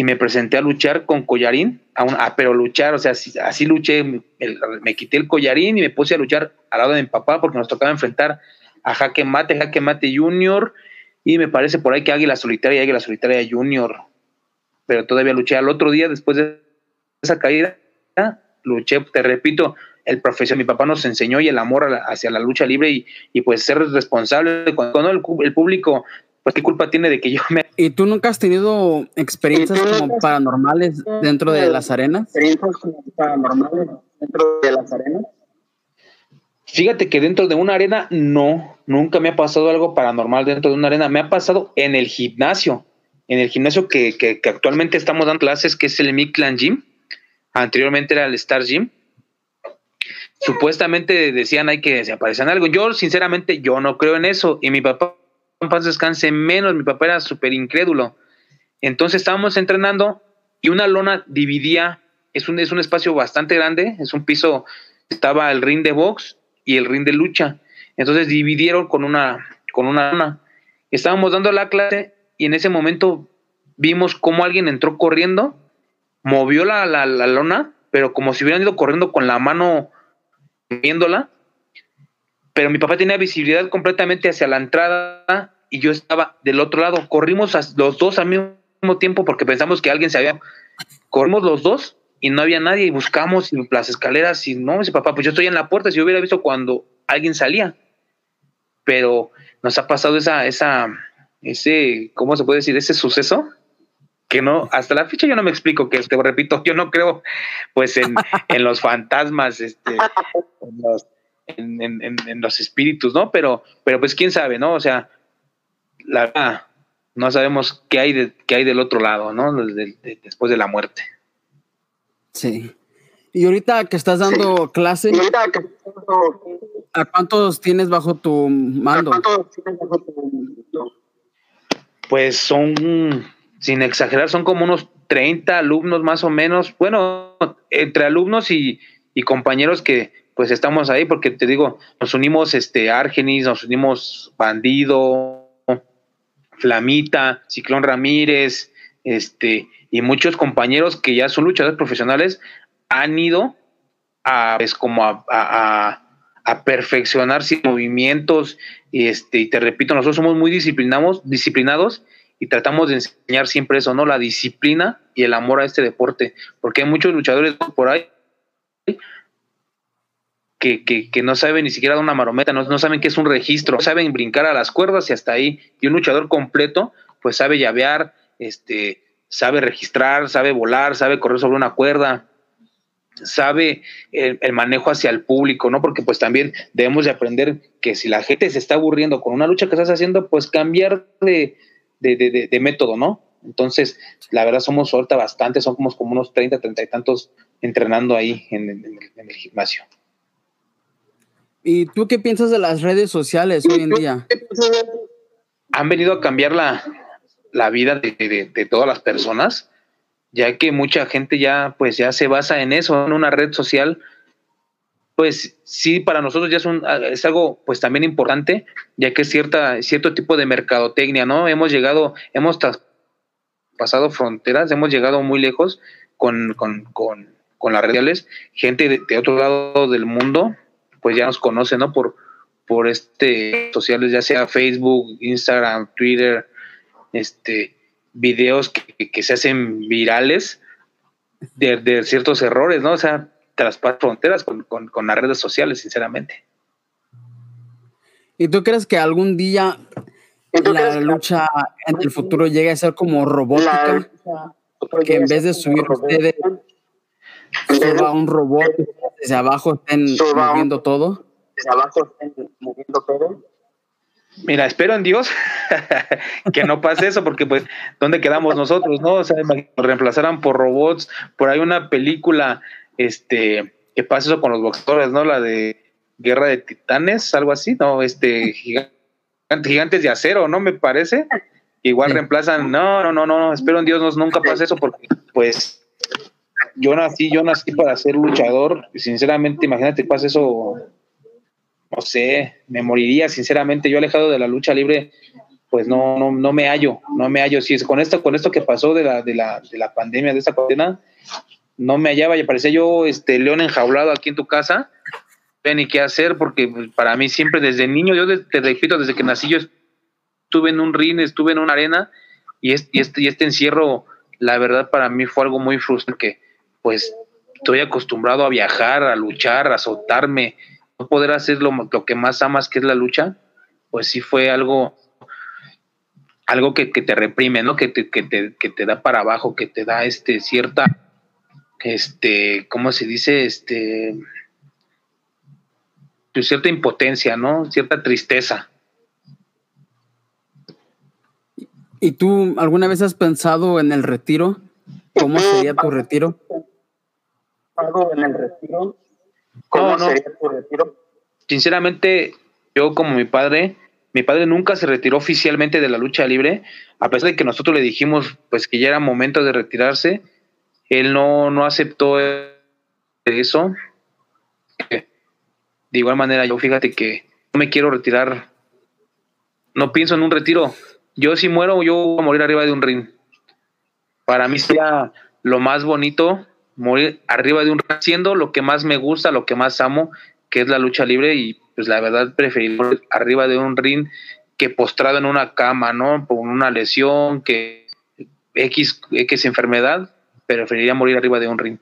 y me presenté a luchar con collarín, ah, pero luchar, o sea, así, luché, me quité el collarín y me puse a luchar al lado de mi papá porque nos tocaba enfrentar a Jaque Mate, Jaque Mate Junior, y me parece por ahí que Águila Solitaria y Águila Solitaria Junior. Pero todavía luché al otro día, después de esa caída, luché, te repito, el profesión, mi papá nos enseñó y el amor hacia la lucha libre y, y pues ser responsable cuando el, público, pues qué culpa tiene de que yo me... ¿Y tú nunca has tenido experiencias como paranormales dentro de las arenas? Experiencias como paranormales dentro de las arenas. Fíjate que dentro de una arena no, nunca me ha pasado algo paranormal dentro de una arena. Me ha pasado en el gimnasio, en el gimnasio que, que, actualmente estamos dando clases, que es el Miklan Gym. Anteriormente era el Star Gym. Supuestamente decían hay que se aparecen algo. Yo, sinceramente, yo no creo en eso. Y mi papá, en paz descanse menos, mi papá era súper incrédulo. Entonces estábamos entrenando y una lona dividía, es un, es un espacio bastante grande, es un piso, estaba el ring de box y el ring de lucha. Entonces dividieron con una, con una Estábamos dando la clase y en ese momento vimos cómo alguien entró corriendo, movió la, la, lona, pero como si hubieran ido corriendo con la mano viéndola. Pero mi papá tenía visibilidad completamente hacia la entrada y yo estaba del otro lado. Corrimos los dos al mismo tiempo porque pensamos que alguien se había... Corrimos los dos y no había nadie y buscamos las escaleras y no, dice papá, pues yo estoy en la puerta, si yo hubiera visto cuando alguien salía. Pero nos ha pasado esa, esa, ese, ¿cómo se puede decir? Ese suceso que no, hasta la fecha yo no me explico, que te repito, yo no creo pues en, en los fantasmas, este, en, los espíritus, ¿no? Pero, pero pues quién sabe, ¿no? O sea, la verdad, no sabemos qué hay, de, qué hay del otro lado, ¿no? después de la muerte. Sí. Y ahorita que estás dando clase, ¿a cuántos tienes bajo tu mando? Pues son, sin exagerar, son como unos 30 alumnos más o menos. Bueno, entre alumnos y, y compañeros que pues estamos ahí porque te digo, nos unimos este Argenis, nos unimos Bandido, Flamita, Ciclón Ramírez, este, y muchos compañeros que ya son luchadores profesionales han ido a, pues, como a, a, perfeccionar sus movimientos, y este, y te repito, nosotros somos muy disciplinados, disciplinados y tratamos de enseñar siempre eso, ¿no? La disciplina y el amor a este deporte, porque hay muchos luchadores por ahí que, que, no saben ni siquiera dar una marometa, no, no saben qué es un registro, saben brincar a las cuerdas y hasta ahí. Y un luchador completo, pues sabe llavear, este, sabe registrar, sabe volar, sabe correr sobre una cuerda, sabe el, manejo hacia el público, ¿no? Porque pues también debemos de aprender que si la gente se está aburriendo con una lucha que estás haciendo, pues cambiar de, de, método, ¿no? Entonces, la verdad somos ahorita bastante, son como, unos 30, 30 y tantos entrenando ahí en el gimnasio. ¿Y tú qué piensas de las redes sociales hoy en día? Han venido a cambiar la, la vida de, todas las personas, ya que mucha gente ya, pues ya se basa en eso, en una red social. Pues sí, para nosotros ya es, un, es algo pues también importante, ya que es cierta, cierto tipo de mercadotecnia, ¿no? Hemos llegado, hemos pasado fronteras, hemos llegado muy lejos con, con, con, con las redes sociales, gente de otro lado del mundo pues ya nos conocen, ¿no? Por, por este sociales, ya sea Facebook, Instagram, Twitter, este, videos que, se hacen virales de, ciertos errores, ¿no? O sea, traspasar fronteras con, con, las redes sociales, sinceramente. ¿Y tú crees que algún día la lucha en el futuro llegue a ser como robótica? Que en vez de subir ustedes suba un robot desde abajo estén moviendo todo. Desde abajo estén moviendo todo. Mira, espero en Dios que no pase eso, porque pues, ¿dónde quedamos nosotros, no? O sea, nos reemplazaran por robots, por ahí una película, este, que pasa eso con los boxeadores, ¿no? La de Guerra de Titanes, algo así, ¿no? Este, gigantes de acero, ¿no? Me parece. Igual reemplazan, no, no, no, no, espero en Dios no, nunca pase eso, porque pues yo nací, yo nací para ser luchador. Sinceramente, imagínate, pasa eso, no sé, me moriría, sinceramente. Yo alejado de la lucha libre, pues no, no, no me hallo, no me hallo. Si es con esto, con esto que pasó de la, de la, de la pandemia, de esta cuarentena, no me hallaba y parecía yo este león enjaulado aquí en tu casa. Ni qué hacer, porque pues, para mí siempre desde niño, yo te repito, desde que nací yo estuve en un ring, estuve en una arena y y este, y este encierro, la verdad para mí fue algo muy frustrante pues estoy acostumbrado a viajar, a luchar, a soltarme, no poder hacer lo, que más amas, que es la lucha, pues sí fue algo, algo que, te reprime, ¿no? Que te, que, te, da para abajo, que te da este cierta, este, ¿cómo se dice? Este, pues cierta impotencia, ¿no? Cierta tristeza. ¿Y tú alguna vez has pensado en el retiro? ¿Cómo sería tu retiro? En el retiro? ¿Cómo sería tu retiro? Sinceramente, yo como mi padre, mi padre nunca se retiró oficialmente de la lucha libre, a pesar de que nosotros le dijimos pues que ya era momento de retirarse, él no, no aceptó eso. De igual manera, yo fíjate que no me quiero retirar, no pienso en un retiro. Yo si muero, yo voy a morir arriba de un ring. Para mí sería lo más bonito morir arriba de un haciendo lo que más me gusta, lo que más amo, que es la lucha libre y pues la verdad preferir arriba de un ring que postrado en una cama, ¿no? Por una lesión, que X, X enfermedad, preferiría morir arriba de un ring.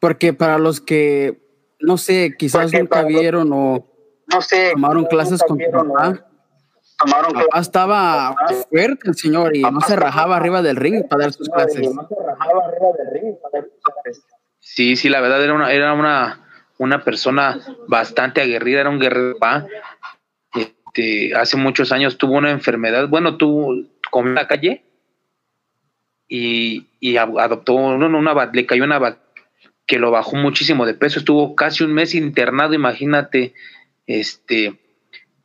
Porque para los que, no sé, quizás nunca vieron o no sé, tomaron clases con tu papá, tomaron papá estaba fuerte el señor y no se rajaba arriba del ring para dar sus clases. Sí, sí, la verdad era una, era una, una persona bastante aguerrida, era un guerrero. Este, hace muchos años tuvo una enfermedad, bueno, tuvo comió en la calle y, y adoptó, una, le cayó una que lo bajó muchísimo de peso, estuvo casi un mes internado, imagínate, este,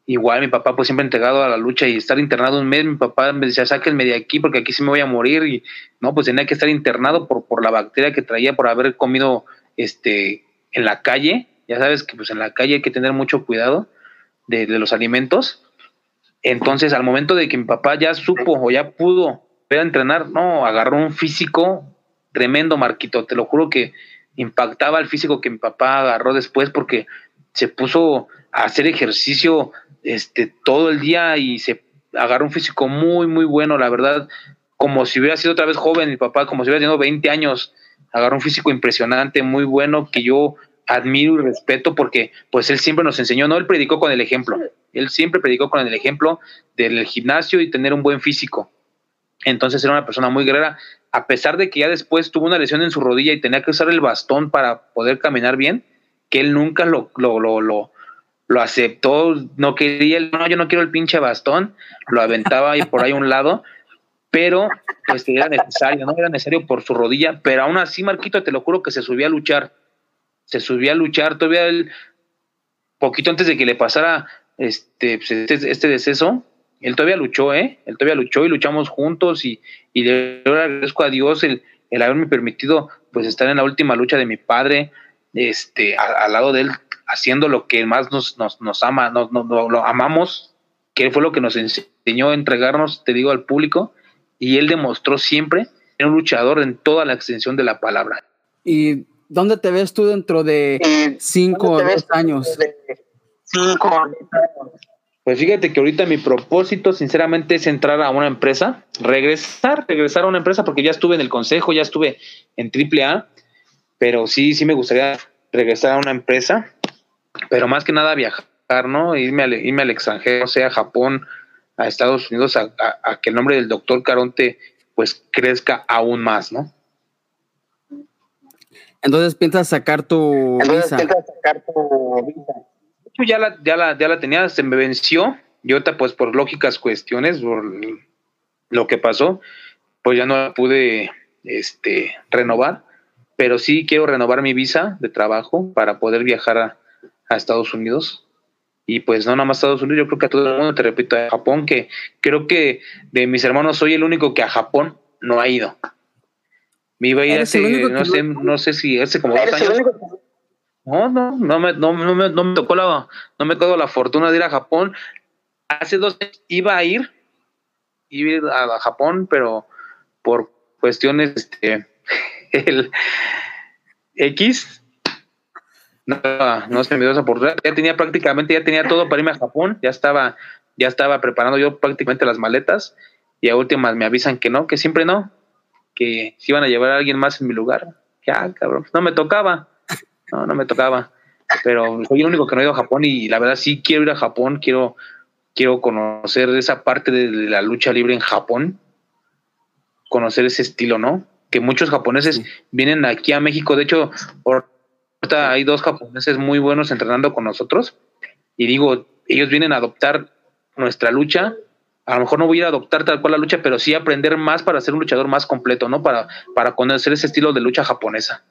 igual mi papá pues siempre entregado a la lucha y estar internado un mes, mi papá me decía, sáquenme de aquí porque aquí sí me voy a morir y no, pues tenía que estar internado por, por la bacteria que traía por haber comido este en la calle, ya sabes que pues en la calle hay que tener mucho cuidado de, los alimentos. Entonces, al momento de que mi papá ya supo o ya pudo ver a entrenar, no, agarró un físico tremendo, Marquito, te lo juro que impactaba el físico que mi papá agarró después porque se puso a hacer ejercicio este, todo el día y se agarró un físico muy, muy bueno, la verdad, como si hubiera sido otra vez joven mi papá, como si hubiera tenido 20 años, agarró un físico impresionante, muy bueno, que yo admiro y respeto porque pues él siempre nos enseñó, no, él predicó con el ejemplo, él siempre predicó con el ejemplo del gimnasio y tener un buen físico. Entonces era una persona muy guerrera, a pesar de que ya después tuvo una lesión en su rodilla y tenía que usar el bastón para poder caminar bien, que él nunca lo, lo, lo, lo, lo aceptó, no quería, no, yo no quiero el pinche bastón, lo aventaba ahí por ahí a un lado, pero pues era necesario, no era necesario por su rodilla, pero aún así, Marquito, te lo juro que se subía a luchar, se subía a luchar, todavía el poquito antes de que le pasara este, pues, este, este deceso, él todavía luchó, ¿eh? Él todavía luchó y luchamos juntos y, y le agradezco a Dios el, el haberme permitido pues estar en la última lucha de mi padre, este, al lado de él, haciendo lo que más nos, nos, nos ama, nos, lo amamos, que fue lo que nos enseñó a entregarnos, te digo, al público, y él demostró siempre ser un luchador en toda la extensión de la palabra. ¿Y dónde te ves tú dentro de cinco o diez años? Cinco años pues fíjate que ahorita mi propósito, sinceramente, es entrar a una empresa, regresar, regresar a una empresa, porque ya estuve en el consejo, ya estuve en AAA, pero sí, sí me gustaría regresar a una empresa, pero más que nada viajar, ¿no? Irme al, irme al extranjero, sea a Japón, a Estados Unidos, a, que el nombre del doctor Caronte, pues crezca aún más, ¿no? Entonces piensas sacar tu Entonces, Piensas sacar tu visa ya la, ya la, ya la tenía, se me venció. Y ahorita, pues por lógicas cuestiones, por lo que pasó, pues ya no la pude este, renovar. Pero sí quiero renovar mi visa de trabajo para poder viajar a, Estados Unidos. Y pues no nada más a Estados Unidos, yo creo que a todo el mundo, te repito, a Japón, que creo que de mis hermanos soy el único que a Japón no ha ido. Me iba a ir hace, no sé, no sé si hace como dos años. No, no, no me, no, me, no me tocó la, no me tocó la fortuna de ir a Japón. Hace dos años iba a ir, iba a ir a Japón, pero por cuestiones, este, el X, no, no se me dio esa oportunidad. Ya tenía prácticamente, ya tenía todo para irme a Japón, ya estaba, ya estaba preparando yo prácticamente las maletas y a últimas me avisan que no, que siempre no, que si iban a llevar a alguien más en mi lugar. Ya, cabrón, no me tocaba no, no me tocaba. Pero soy el único que no he ido a Japón y la verdad sí quiero ir a Japón, quiero, quiero conocer esa parte de la lucha libre en Japón, conocer ese estilo, ¿no? Que muchos japoneses vienen aquí a México, de hecho, ahorita hay dos japoneses muy buenos entrenando con nosotros y digo, ellos vienen a adoptar nuestra lucha a lo mejor no voy a ir a adoptar tal cual la lucha, pero sí aprender más para ser un luchador más completo, ¿no? Para, para conocer ese estilo de lucha japonesa.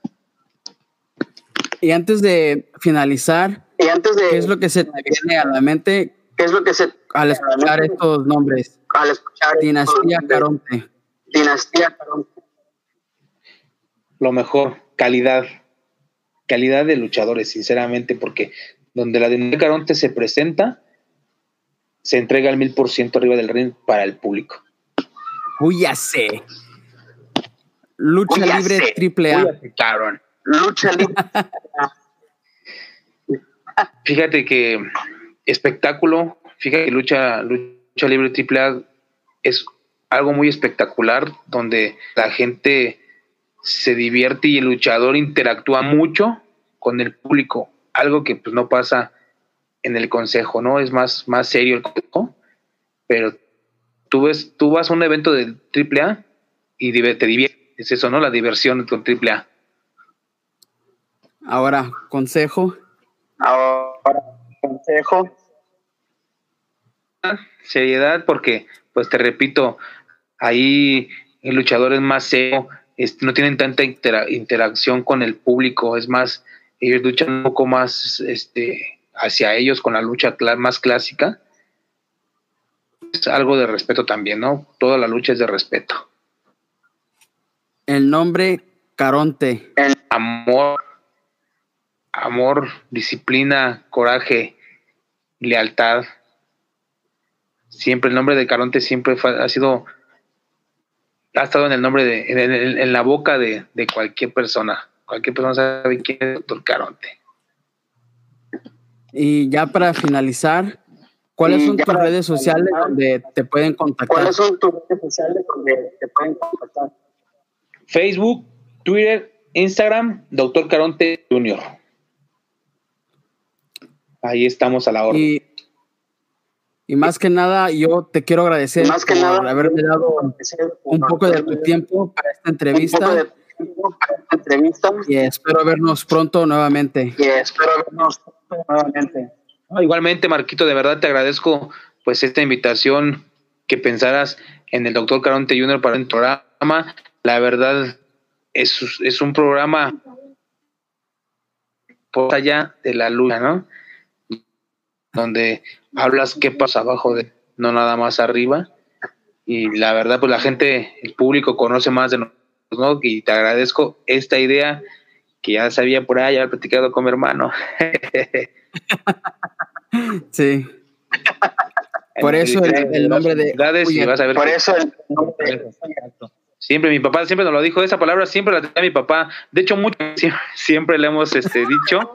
Y antes de finalizar, ¿qué es lo que se te viene a la mente? ¿Qué es lo que se al escuchar estos nombres? Al escuchar Dinastía Caronte. Dinastía Caronte. Lo mejor, calidad. Calidad de luchadores, sinceramente, porque donde la dinastía Caronte se presenta, se entrega al mil por ciento arriba del ring para el público. Uy, ya sé. Lucha libre triple A. Lucha libre. Fíjate que espectáculo, Fíjate que lucha, lucha libre triple A es algo muy espectacular donde la gente se divierte y el luchador interactúa mucho con el público, algo que pues no pasa en el consejo, ¿no? Es más, más serio el consejo, pero tú ves, tú vas a un evento de AAA y te diviertes, es eso, ¿no? La diversión con AAA. Ahora, consejo. Ahora, consejo. Seriedad, porque, pues te repito, ahí el luchador es más serio, este, no tienen tanta interacción con el público, es más, ellos luchan un poco más este, hacia ellos con la lucha más clásica. Es algo de respeto también, ¿no? Toda la lucha es de respeto. El nombre Caronte. El amor, amor, disciplina, coraje, lealtad. Siempre el nombre de Caronte siempre ha sido ha estado en el nombre de, en, la boca de, cualquier persona. Cualquier persona sabe quién es el doctor Caronte. Y ya para finalizar, ¿cuáles son tus redes sociales donde te pueden contactar? ¿Cuáles son tus redes sociales donde te pueden contactar? Facebook, Twitter, Instagram, Doctor Caronte Junior. Ahí estamos a la hora. Y más que nada, yo te quiero agradecer por haberme dado un poco de tu tiempo para esta entrevista. Y espero vernos pronto nuevamente. Y espero vernos pronto nuevamente. igualmente, Marquito, de verdad te agradezco pues esta invitación que pensaras en el doctor Caronte Junior para el programa. La verdad es, es un programa por allá de la luna, ¿no? Donde hablas qué pasa abajo de, no nada más arriba. Y la verdad, pues la gente, el público conoce más de nosotros, ¿no? Y te agradezco esta idea que ya sabía por ahí, ya he platicado con mi hermano. sí. Por eso el, nombre de. por eso el nombre Siempre mi papá siempre nos lo dijo, esa palabra siempre la tenía mi papá. De hecho, mucho siempre, le hemos este, dicho.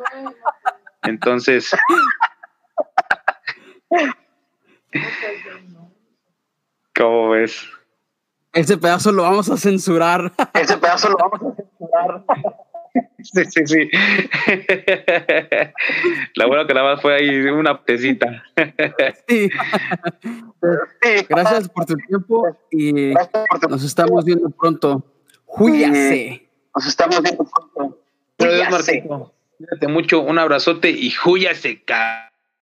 Entonces, ¿Cómo ves? Ese pedazo lo vamos a censurar. Ese pedazo lo vamos a censurar. Sí, sí, sí. La buena que nada más fue ahí una pesita. Sí. Gracias por tu tiempo y nos estamos viendo pronto. Júyase. Nos estamos viendo pronto. Cuídate mucho, un abrazote y júyase, cara.